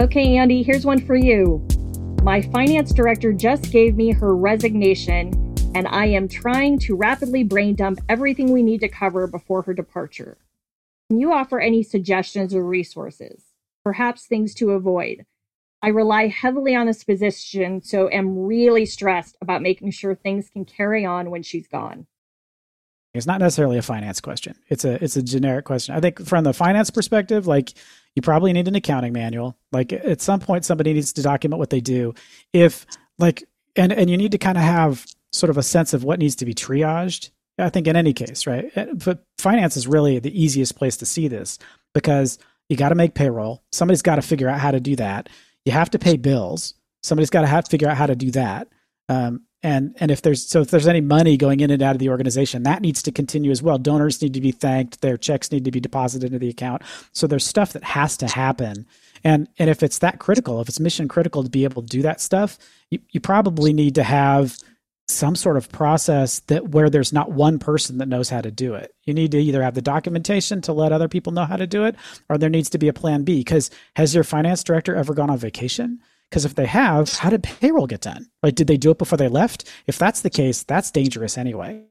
Okay, Andy, here's one for you. My finance director just gave me her resignation, and I am trying to rapidly brain dump everything we need to cover before her departure. Can you offer any suggestions or resources? Perhaps things to avoid? I rely heavily on this position, so am really stressed about making sure things can carry on when she's gone. It's not necessarily a finance question. It's a it's a generic question. I think from the finance perspective, like you probably need an accounting manual. Like at some point somebody needs to document what they do. If like and and you need to kind of have sort of a sense of what needs to be triaged. I think in any case, right? But finance is really the easiest place to see this because you got to make payroll. Somebody's got to figure out how to do that. You have to pay bills. Somebody's got to have figure out how to do that. Um, and and if there's so if there's any money going in and out of the organization, that needs to continue as well. Donors need to be thanked. Their checks need to be deposited into the account. So there's stuff that has to happen. And and if it's that critical, if it's mission critical to be able to do that stuff, you, you probably need to have some sort of process that where there's not one person that knows how to do it. You need to either have the documentation to let other people know how to do it, or there needs to be a plan B. Because has your finance director ever gone on vacation? Because if they have, how did payroll get done? Like, did they do it before they left? If that's the case, that's dangerous anyway.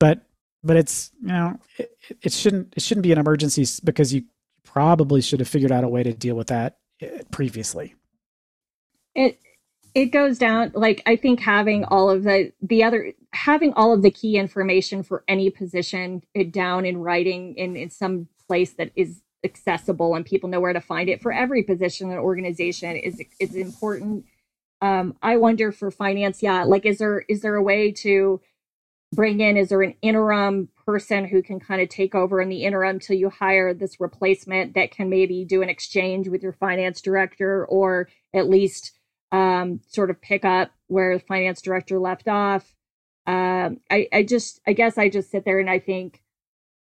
But but it's you know it, it shouldn't it shouldn't be an emergency because you probably should have figured out a way to deal with that eh, previously. It it goes down like i think having all of the the other having all of the key information for any position it down in writing in in some place that is accessible and people know where to find it for every position and organization is is important um i wonder for finance yeah like is there is there a way to bring in is there an interim person who can kind of take over in the interim till you hire this replacement that can maybe do an exchange with your finance director or at least um, sort of pick up where the finance director left off. Um, I, I just, I guess I just sit there and I think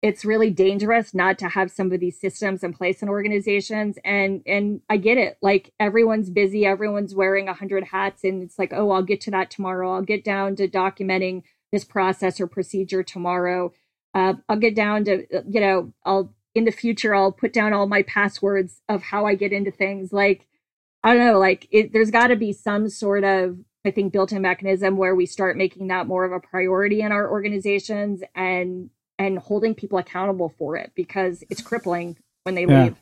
it's really dangerous not to have some of these systems in place in organizations. And, and I get it. Like everyone's busy, everyone's wearing a hundred hats and it's like, oh, I'll get to that tomorrow. I'll get down to documenting this process or procedure tomorrow. Uh, I'll get down to, you know, I'll, in the future, I'll put down all my passwords of how I get into things. Like, I don't know, like it, there's got to be some sort of, I think, built in mechanism where we start making that more of a priority in our organizations and and holding people accountable for it because it's crippling when they yeah. leave.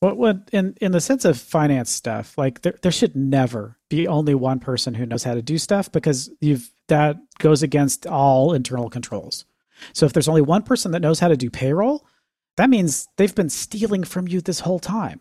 Well, well, in in the sense of finance stuff, like there there should never be only one person who knows how to do stuff because you've that goes against all internal controls. So if there's only one person that knows how to do payroll, that means they've been stealing from you this whole time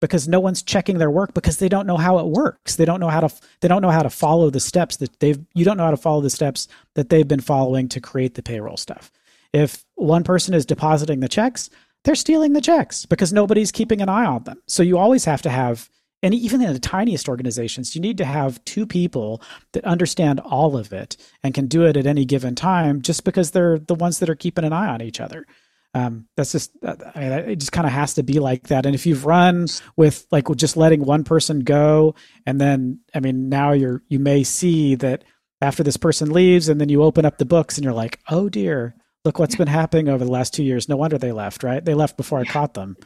because no one's checking their work because they don't know how it works. They don't know how to they don't know how to follow the steps that they've you don't know how to follow the steps that they've been following to create the payroll stuff. If one person is depositing the checks, they're stealing the checks because nobody's keeping an eye on them. So you always have to have and even in the tiniest organizations, you need to have two people that understand all of it and can do it at any given time just because they're the ones that are keeping an eye on each other um, that's just uh, I mean, it just kind of has to be like that and if you've run with like just letting one person go and then i mean now you're you may see that after this person leaves and then you open up the books and you're like oh dear look what's been happening over the last two years no wonder they left right they left before i caught them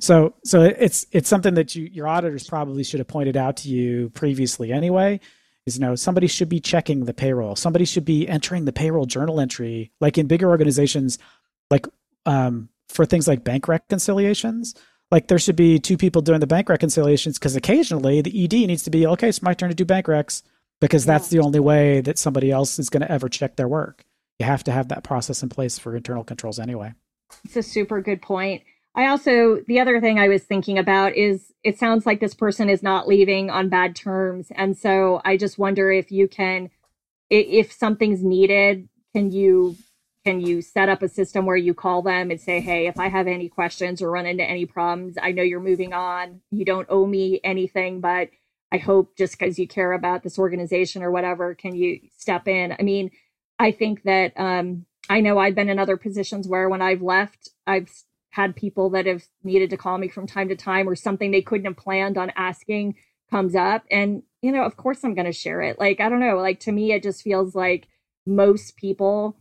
so so it's it's something that you your auditors probably should have pointed out to you previously anyway is you know somebody should be checking the payroll somebody should be entering the payroll journal entry like in bigger organizations like um, for things like bank reconciliations. Like there should be two people doing the bank reconciliations because occasionally the ED needs to be okay. It's my turn to do bank recs because yeah. that's the only way that somebody else is going to ever check their work. You have to have that process in place for internal controls anyway. It's a super good point. I also, the other thing I was thinking about is it sounds like this person is not leaving on bad terms. And so I just wonder if you can, if something's needed, can you can you set up a system where you call them and say, hey, if I have any questions or run into any problems, I know you're moving on. You don't owe me anything, but I hope just because you care about this organization or whatever, can you step in? I mean, I think that um, I know I've been in other positions where when I've left, I've had people that have needed to call me from time to time or something they couldn't have planned on asking comes up. And, you know, of course I'm going to share it. Like, I don't know, like to me, it just feels like most people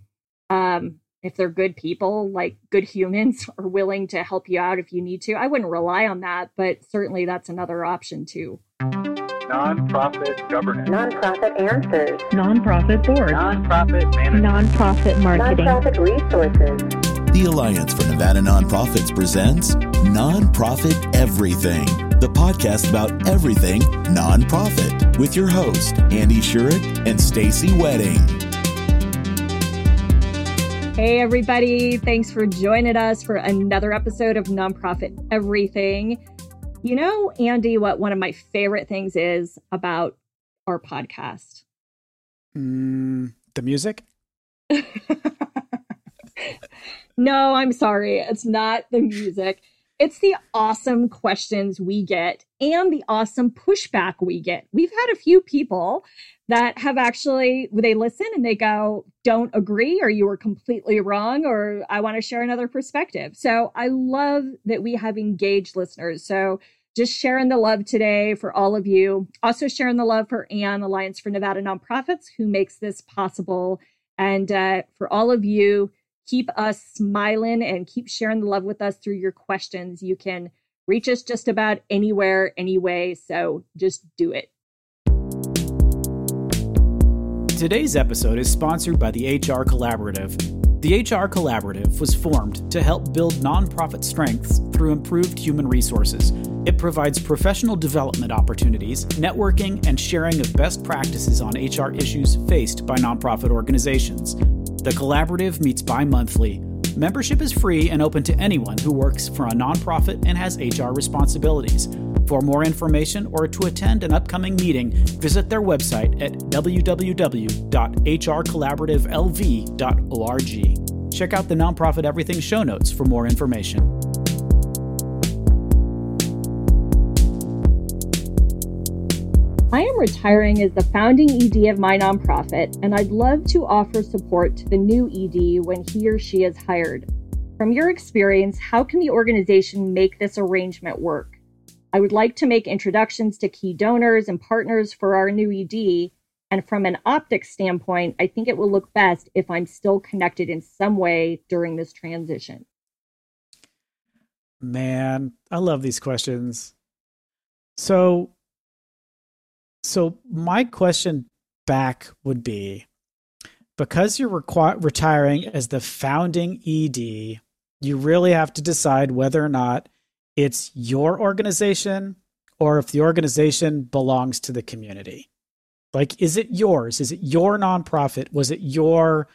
um, if they're good people, like good humans, are willing to help you out if you need to. I wouldn't rely on that, but certainly that's another option too. Nonprofit governance. Nonprofit answers. Nonprofit board. Nonprofit management. Nonprofit marketing. Nonprofit resources. The Alliance for Nevada Nonprofits presents Nonprofit Everything, the podcast about everything nonprofit, with your host Andy Shurick and Stacy Wedding. Hey, everybody. Thanks for joining us for another episode of Nonprofit Everything. You know, Andy, what one of my favorite things is about our podcast? Mm, the music? no, I'm sorry. It's not the music. It's the awesome questions we get and the awesome pushback we get. We've had a few people that have actually they listen and they go don't agree or you were completely wrong or i want to share another perspective so i love that we have engaged listeners so just sharing the love today for all of you also sharing the love for ann alliance for nevada nonprofits who makes this possible and uh, for all of you keep us smiling and keep sharing the love with us through your questions you can reach us just about anywhere anyway so just do it Today's episode is sponsored by the HR Collaborative. The HR Collaborative was formed to help build nonprofit strengths through improved human resources. It provides professional development opportunities, networking, and sharing of best practices on HR issues faced by nonprofit organizations. The Collaborative meets bi monthly. Membership is free and open to anyone who works for a nonprofit and has HR responsibilities. For more information or to attend an upcoming meeting, visit their website at www.hrcollaborativelv.org. Check out the Nonprofit Everything show notes for more information. I am retiring as the founding ED of my nonprofit, and I'd love to offer support to the new ED when he or she is hired. From your experience, how can the organization make this arrangement work? I would like to make introductions to key donors and partners for our new ED. And from an optics standpoint, I think it will look best if I'm still connected in some way during this transition. Man, I love these questions. So, so my question back would be because you're retiring as the founding ED, you really have to decide whether or not it's your organization or if the organization belongs to the community. Like, is it yours? Is it your nonprofit? Was it your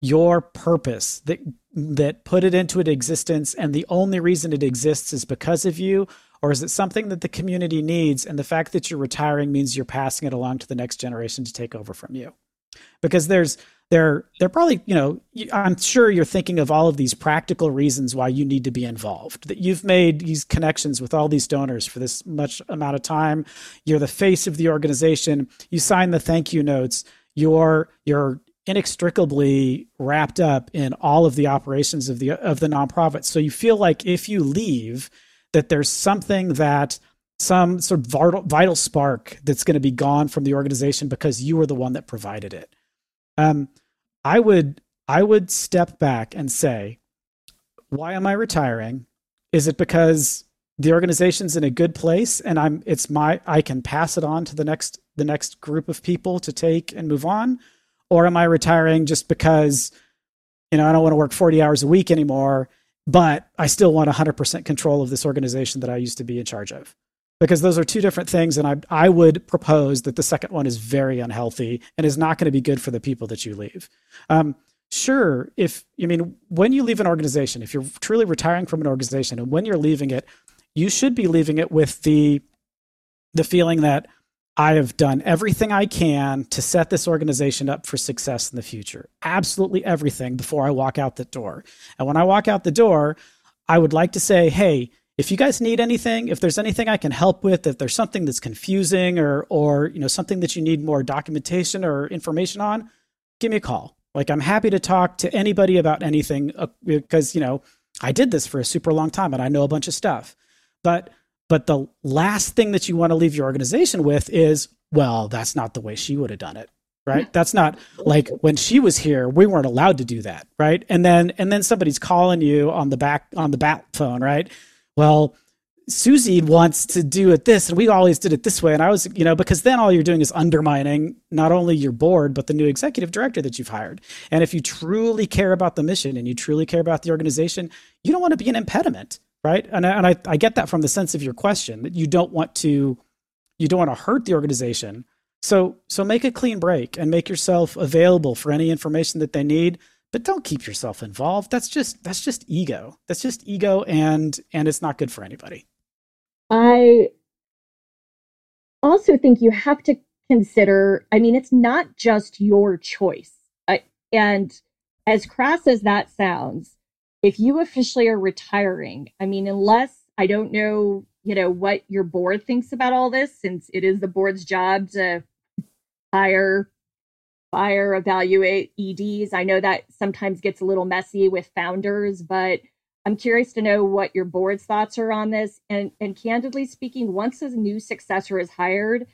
your purpose that that put it into existence and the only reason it exists is because of you or is it something that the community needs and the fact that you're retiring means you're passing it along to the next generation to take over from you? Because there's they're they're probably you know i'm sure you're thinking of all of these practical reasons why you need to be involved that you've made these connections with all these donors for this much amount of time. You're the face of the organization. You sign the thank you notes. You're you're inextricably wrapped up in all of the operations of the of the nonprofit. So you feel like if you leave that there's something that some sort of vital, vital spark that's going to be gone from the organization because you were the one that provided it um, I would I would step back and say, why am I retiring? Is it because the organization's in a good place and I'm it's my I can pass it on to the next the next group of people to take and move on? Or am I retiring just because, you know, I don't want to work 40 hours a week anymore, but I still want 100% control of this organization that I used to be in charge of? because those are two different things. And I, I would propose that the second one is very unhealthy and is not going to be good for the people that you leave. Um, sure, if, I mean, when you leave an organization, if you're truly retiring from an organization and when you're leaving it, you should be leaving it with the, the feeling that I have done everything I can to set this organization up for success in the future. Absolutely everything before I walk out the door. And when I walk out the door, I would like to say, hey, if you guys need anything, if there's anything I can help with, if there's something that's confusing or or you know something that you need more documentation or information on, give me a call. Like I'm happy to talk to anybody about anything uh, because you know I did this for a super long time and I know a bunch of stuff. But but the last thing that you want to leave your organization with is, well, that's not the way she would have done it. right that's not like when she was here we weren't allowed to do that right and then and then somebody's calling you on the back on the bat phone right well Susie wants to do it this, and we always did it this way. And I was, you know, because then all you're doing is undermining not only your board, but the new executive director that you've hired. And if you truly care about the mission and you truly care about the organization, you don't want to be an impediment, right? And I, and I, I get that from the sense of your question that you don't want to, you don't want to hurt the organization. So, so make a clean break and make yourself available for any information that they need but don't keep yourself involved that's just that's just ego that's just ego and and it's not good for anybody I also think you have to consider, I mean, it's not just your choice. I, and as crass as that sounds, if you officially are retiring, I mean, unless I don't know, you know, what your board thinks about all this, since it is the board's job to hire, fire, evaluate EDs. I know that sometimes gets a little messy with founders, but I'm curious to know what your board's thoughts are on this. And, and candidly speaking, once a new successor is hired,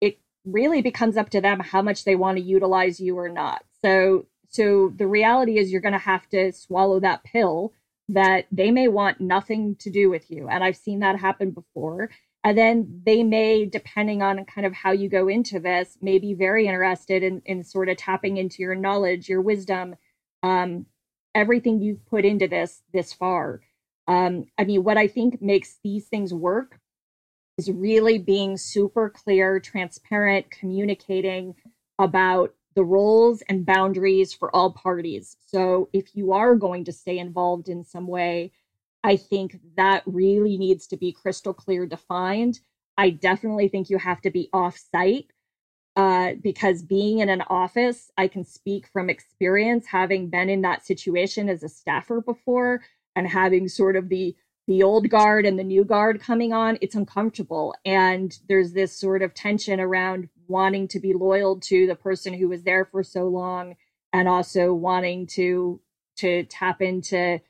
it really becomes up to them how much they want to utilize you or not. So, so the reality is you're going to have to swallow that pill that they may want nothing to do with you. And I've seen that happen before. And then they may, depending on kind of how you go into this, may be very interested in, in sort of tapping into your knowledge, your wisdom, um, everything you've put into this this far. Um, I mean, what I think makes these things work is really being super clear, transparent, communicating about the roles and boundaries for all parties. So if you are going to stay involved in some way, I think that really needs to be crystal clear defined. I definitely think you have to be off site uh, because being in an office, I can speak from experience, having been in that situation as a staffer before, and having sort of the the old guard and the new guard coming on. It's uncomfortable, and there's this sort of tension around wanting to be loyal to the person who was there for so long, and also wanting to to tap into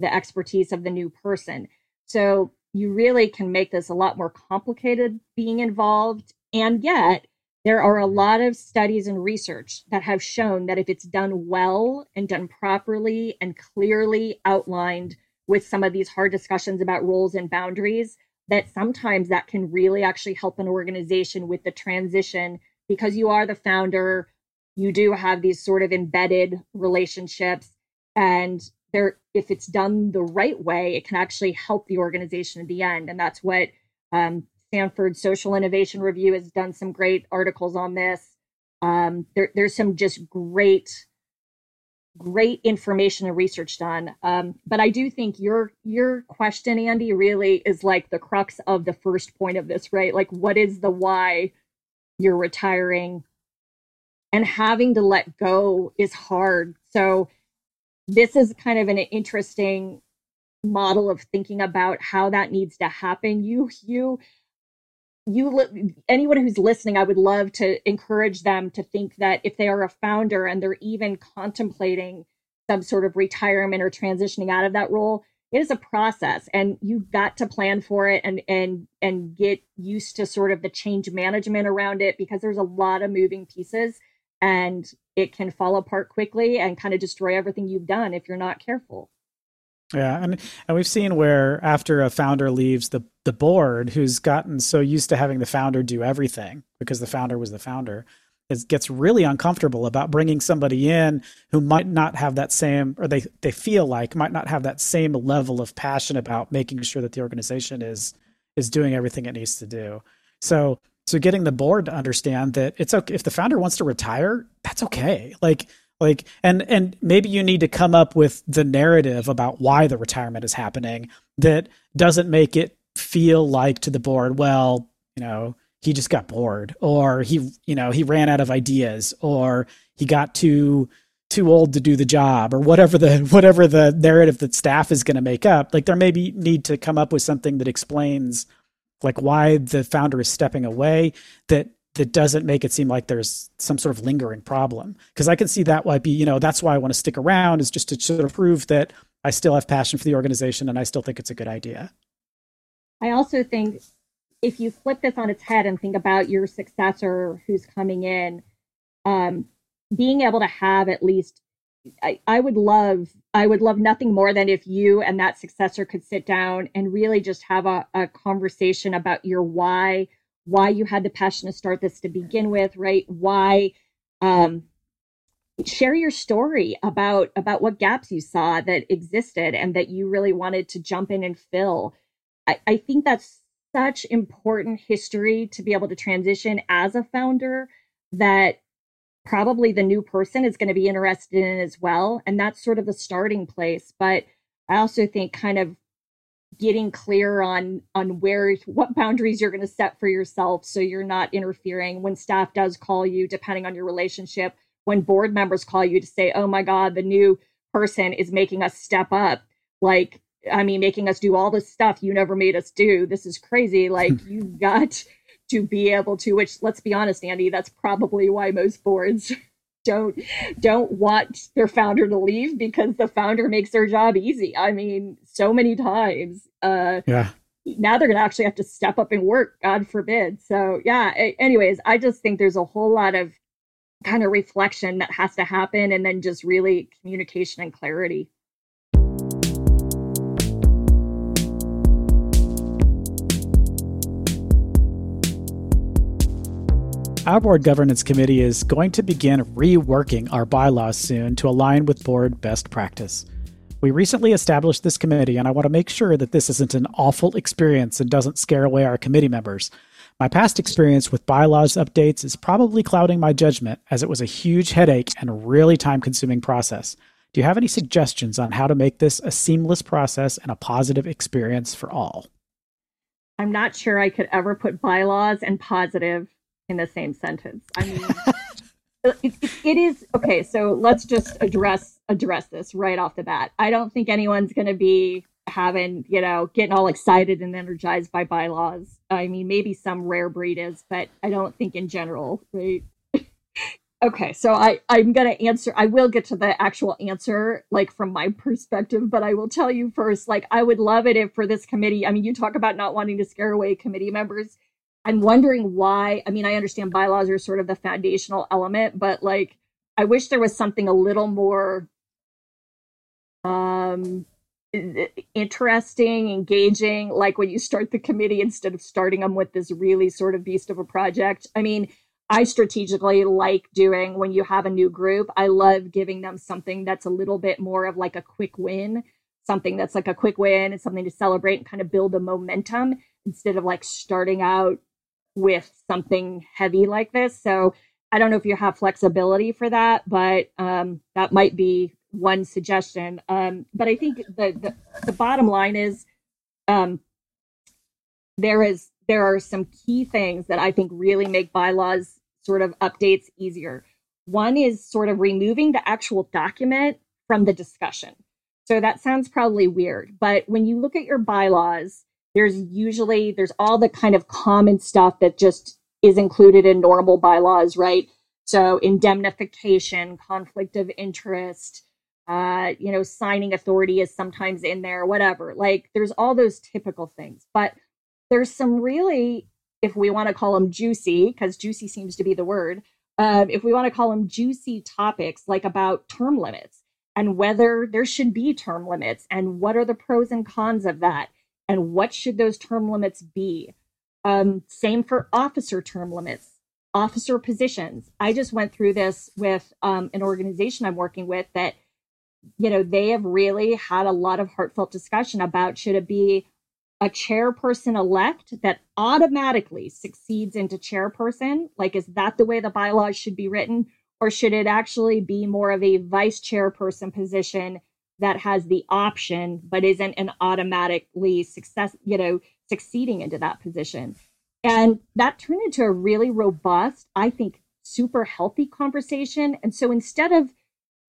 the expertise of the new person. So you really can make this a lot more complicated being involved, and yet there are a lot of studies and research that have shown that if it's done well and done properly and clearly outlined with some of these hard discussions about roles and boundaries, that sometimes that can really actually help an organization with the transition because you are the founder, you do have these sort of embedded relationships and there if it's done the right way, it can actually help the organization at the end. And that's what um, Stanford Social Innovation Review has done some great articles on this. Um, there, there's some just great, great information and research done. Um, but I do think your your question, Andy, really is like the crux of the first point of this, right? Like, what is the why you're retiring? And having to let go is hard. So this is kind of an interesting model of thinking about how that needs to happen. You you you anyone who's listening i would love to encourage them to think that if they are a founder and they're even contemplating some sort of retirement or transitioning out of that role it is a process and you've got to plan for it and and and get used to sort of the change management around it because there's a lot of moving pieces and it can fall apart quickly and kind of destroy everything you've done if you're not careful yeah, and and we've seen where after a founder leaves the the board, who's gotten so used to having the founder do everything because the founder was the founder, is gets really uncomfortable about bringing somebody in who might not have that same, or they they feel like might not have that same level of passion about making sure that the organization is is doing everything it needs to do. So so getting the board to understand that it's okay if the founder wants to retire, that's okay. Like like and and maybe you need to come up with the narrative about why the retirement is happening that doesn't make it feel like to the board well you know he just got bored or he you know he ran out of ideas or he got too too old to do the job or whatever the whatever the narrative that staff is going to make up. Like there maybe need to come up with something that explains like why the founder is stepping away that that doesn't make it seem like there's some sort of lingering problem. Because I can see that might be, you know, that's why I want to stick around is just to sort of prove that I still have passion for the organization and I still think it's a good idea. I also think if you flip this on its head and think about your successor who's coming in, um, being able to have at least I, I would love I would love nothing more than if you and that successor could sit down and really just have a, a conversation about your why, why you had the passion to start this to begin with, right? Why um, share your story about about what gaps you saw that existed and that you really wanted to jump in and fill. I, I think that's such important history to be able to transition as a founder that probably the new person is going to be interested in as well. And that's sort of the starting place. But I also think kind of getting clear on on where what boundaries you're going to set for yourself so you're not interfering when staff does call you depending on your relationship when board members call you to say oh my god the new person is making us step up like i mean making us do all this stuff you never made us do. This is crazy. Like you've got to be able to which let's be honest andy that's probably why most boards don't don't want their founder to leave because the founder makes their job easy. I mean so many times uh yeah. now they're going to actually have to step up and work god forbid. So yeah anyways i just think there's a whole lot of kind of reflection that has to happen and then just really communication and clarity Our board governance committee is going to begin reworking our bylaws soon to align with board best practice. We recently established this committee, and I want to make sure that this isn't an awful experience and doesn't scare away our committee members. My past experience with bylaws updates is probably clouding my judgment, as it was a huge headache and a really time consuming process. Do you have any suggestions on how to make this a seamless process and a positive experience for all? I'm not sure I could ever put bylaws and positive in the same sentence. I mean, it, it is okay. So let's just address address this right off the bat. I don't think anyone's going to be having you know getting all excited and energized by bylaws. I mean, maybe some rare breed is, but I don't think in general, right? okay, so I I'm going to answer. I will get to the actual answer, like from my perspective, but I will tell you first. Like, I would love it if for this committee. I mean, you talk about not wanting to scare away committee members I'm wondering why. I mean, I understand bylaws are sort of the foundational element, but like, I wish there was something a little more um, interesting, engaging, like when you start the committee instead of starting them with this really sort of beast of a project. I mean, I strategically like doing when you have a new group, I love giving them something that's a little bit more of like a quick win, something that's like a quick win and something to celebrate and kind of build a momentum instead of like starting out with something heavy like this. So I don't know if you have flexibility for that, but um, that might be one suggestion. Um, but I think the, the, the bottom line is um, there is there are some key things that I think really make bylaws sort of updates easier. One is sort of removing the actual document from the discussion. So that sounds probably weird, but when you look at your bylaws, there's usually there's all the kind of common stuff that just is included in normal bylaws, right? So indemnification, conflict of interest, uh, you know, signing authority is sometimes in there, whatever. Like there's all those typical things, but there's some really, if we want to call them juicy, because juicy seems to be the word. Uh, if we want to call them juicy topics, like about term limits and whether there should be term limits and what are the pros and cons of that and what should those term limits be? Um, same for officer term limits, officer positions. I just went through this with um, an organization I'm working with that, you know, they have really had a lot of heartfelt discussion about should it be a chairperson elect that automatically succeeds into chairperson? Like, is that the way the bylaws should be written? Or should it actually be more of a vice chairperson position that has the option but isn't an automatically success you know succeeding into that position. And that turned into a really robust i think super healthy conversation. And so instead of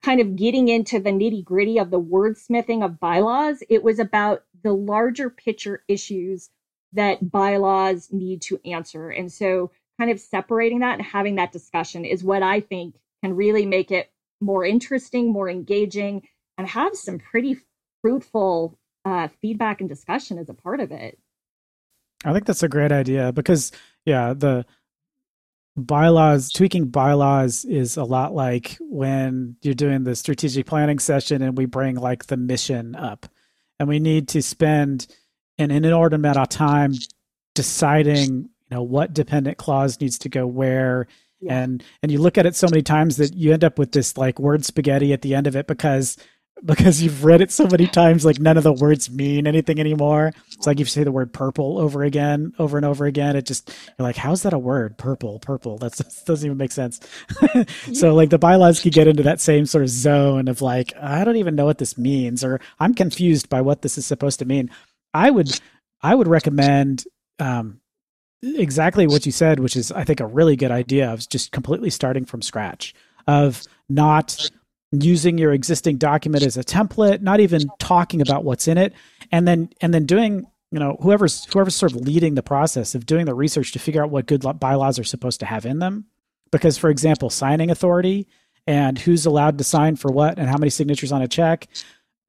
kind of getting into the nitty gritty of the wordsmithing of bylaws it was about the larger picture issues that bylaws need to answer. And so kind of separating that and having that discussion is what i think can really make it more interesting more engaging and have some pretty fruitful uh, feedback and discussion as a part of it. I think that's a great idea because, yeah, the bylaws tweaking bylaws is a lot like when you're doing the strategic planning session and we bring like the mission up and we need to spend an inordinate amount of time deciding you know what dependent clause needs to go where yeah. and and you look at it so many times that you end up with this like word spaghetti at the end of it because because you've read it so many times, like none of the words mean anything anymore. It's like you say the word purple over again, over and over again, it just you're like, how's that a word? Purple, purple. That's, that doesn't even make sense. so like the bylaws could get into that same sort of zone of like, I don't even know what this means, or I'm confused by what this is supposed to mean. I would, I would recommend um, exactly what you said, which is I think a really good idea of just completely starting from scratch of not using your existing document as a template, not even talking about what's in it, and then and then doing you know whoever's whoever's sort of leading the process of doing the research to figure out what good bylaws are supposed to have in them. Because, for example, signing authority and who's allowed to sign for what and how many signatures on a check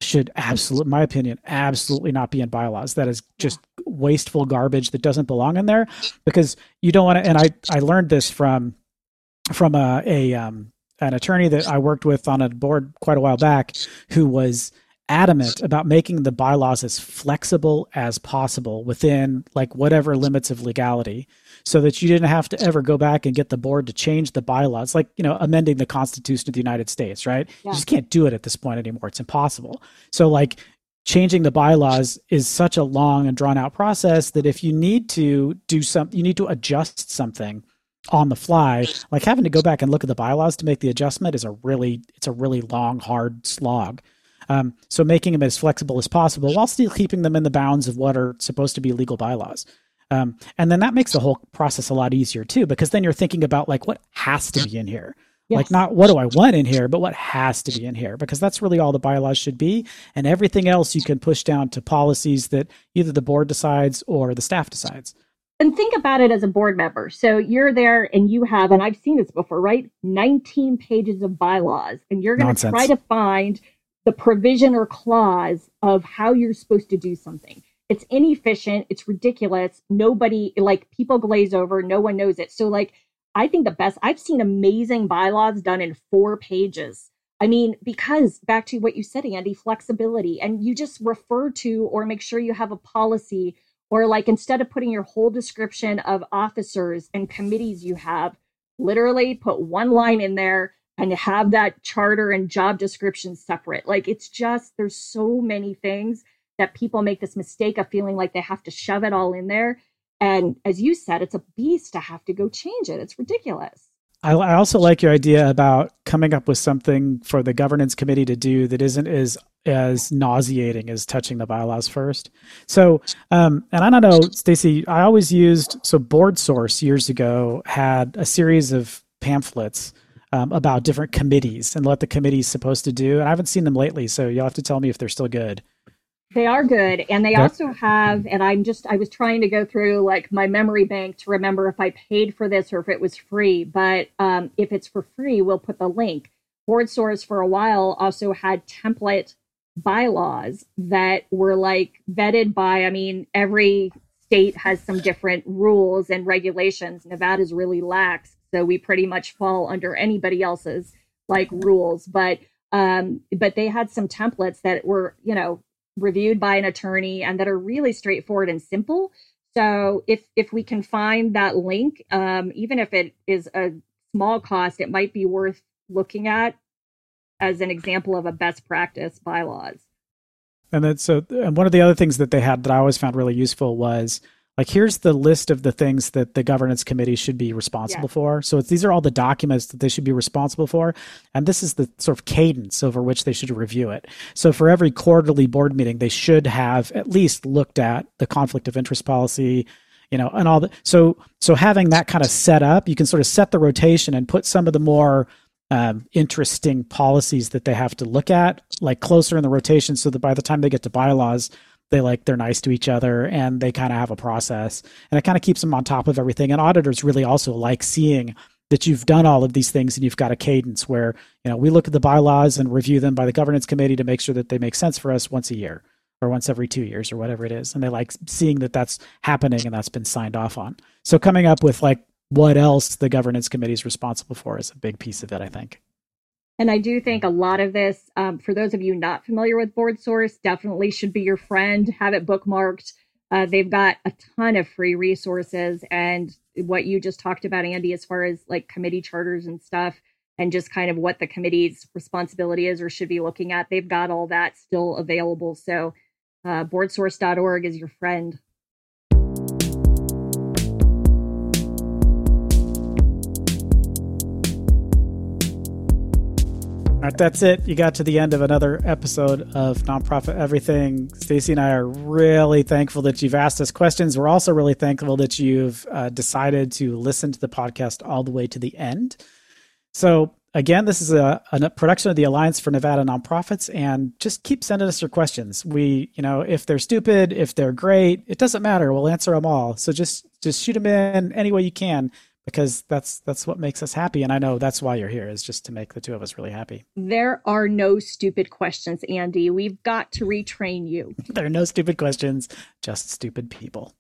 should absolutely, my opinion, absolutely not be in bylaws. That is just wasteful garbage that doesn't belong in there because you don't want to. And I I learned this from from a, a um, an attorney that I worked with on a board quite a while back who was adamant about making the bylaws as flexible as possible within like whatever limits of legality so that you didn't have to ever go back and get the board to change the bylaws like you know amending the constitution of the united states right? Yeah. you just can't do it at this point anymore. It's impossible. So like changing the bylaws is such a long and drawn out process that if you need to do something you need to adjust something on the fly like having to go back and look at the bylaws to make the adjustment is a really it's a really long hard slog. Um, so making them as flexible as possible while still keeping them in the bounds of what are supposed to be legal bylaws. Um, and then that makes the whole process a lot easier too because then you're thinking about like what has to be in here. Yes. like not what do i want in here but what has to be in here because that's really all the bylaws should be. And everything else you can push down to policies that either the board decides or the staff decides and think about it as a board member. So you're there and you have, and I've seen this before, right? 19 pages of bylaws, and you're going to try to find the provision or clause of how you're supposed to do something. It's inefficient. It's ridiculous. Nobody, like, people glaze over. No one knows it. So, like, I think the best, I've seen amazing bylaws done in four pages. I mean, because back to what you said, Andy, flexibility, and you just refer to or make sure you have a policy or like instead of putting your whole description of officers and committees you have, literally put one line in there and have that charter and job description separate. Like it's just there's so many things that people make this mistake of feeling like they have to shove it all in there. And as you said, it's a beast to have to go change it. It's ridiculous. I, I also like your idea about coming up with something for the governance committee to do that isn't as as nauseating as touching the bylaws first. So, um, and I don't know, Stacy, I always used so Board Source years ago had a series of pamphlets um, about different committees and what the committee's supposed to do. And I haven't seen them lately, so you'll have to tell me if they're still good. They are good. And they also have, and I'm just, I was trying to go through like my memory bank to remember if I paid for this or if it was free. But um, if it's for free, we'll put the link. Board Source for a while also had template bylaws that were like vetted by, I mean, every state has some different rules and regulations. Nevada's really lax. So we pretty much fall under anybody else's like rules. But um, but they had some templates that were, you know, reviewed by an attorney and that are really straightforward and simple. So if if we can find that link, um, even if it is a small cost, it might be worth looking at as an example of a best practice bylaws. And then so and one of the other things that they had that I always found really useful was like here's the list of the things that the governance committee should be responsible for. So these are all the documents that they should be responsible for and this is the sort of cadence over which they should review it. So for every quarterly board meeting they should have at least looked at the conflict of interest policy you know and all that so so having that kind of set up you can sort of set the rotation and put some of the more um, interesting policies that they have to look at like closer in the rotation so that by the time they get to bylaws they like they're nice to each other and they kind of have a process. And it kind of keeps them on top of everything. And auditors really also like seeing that you've done all of these things and you've got a cadence where you know we look at the bylaws and review them by the governance committee to make sure that they make sense for us once a year or once every two years or whatever it is. And they like seeing that that's happening and that's been signed off on. So coming up with like what else the governance committee is responsible for is a big piece of it, I think. And I do think a lot of this, um, for those of you not familiar with Board Source, definitely should be your friend. Have it bookmarked. Uh, they've got a ton of free resources. And what you just talked about, Andy, as far as like committee charters and stuff, and just kind of what the committee's responsibility is or should be looking at, they've got all that still available. So, uh, boardsource.org is your friend. That's it. You got to the end of another episode of Nonprofit Everything. Stacy and I are really thankful that you've asked us questions. We're also really thankful that you've uh, decided to listen to the podcast all the way to the end. So, again, this is a, a, production of the Alliance for Nevada Nonprofits, and just keep sending us your questions. We, you know, if they're stupid, if they're great, it doesn't matter. We'll answer them all. So just just shoot them in any way you can because that's that's what makes us happy. And i know that's why you're here is just to make the two of us really happy. There are no stupid questions andy. We've got to retrain you. There are no stupid questions just stupid people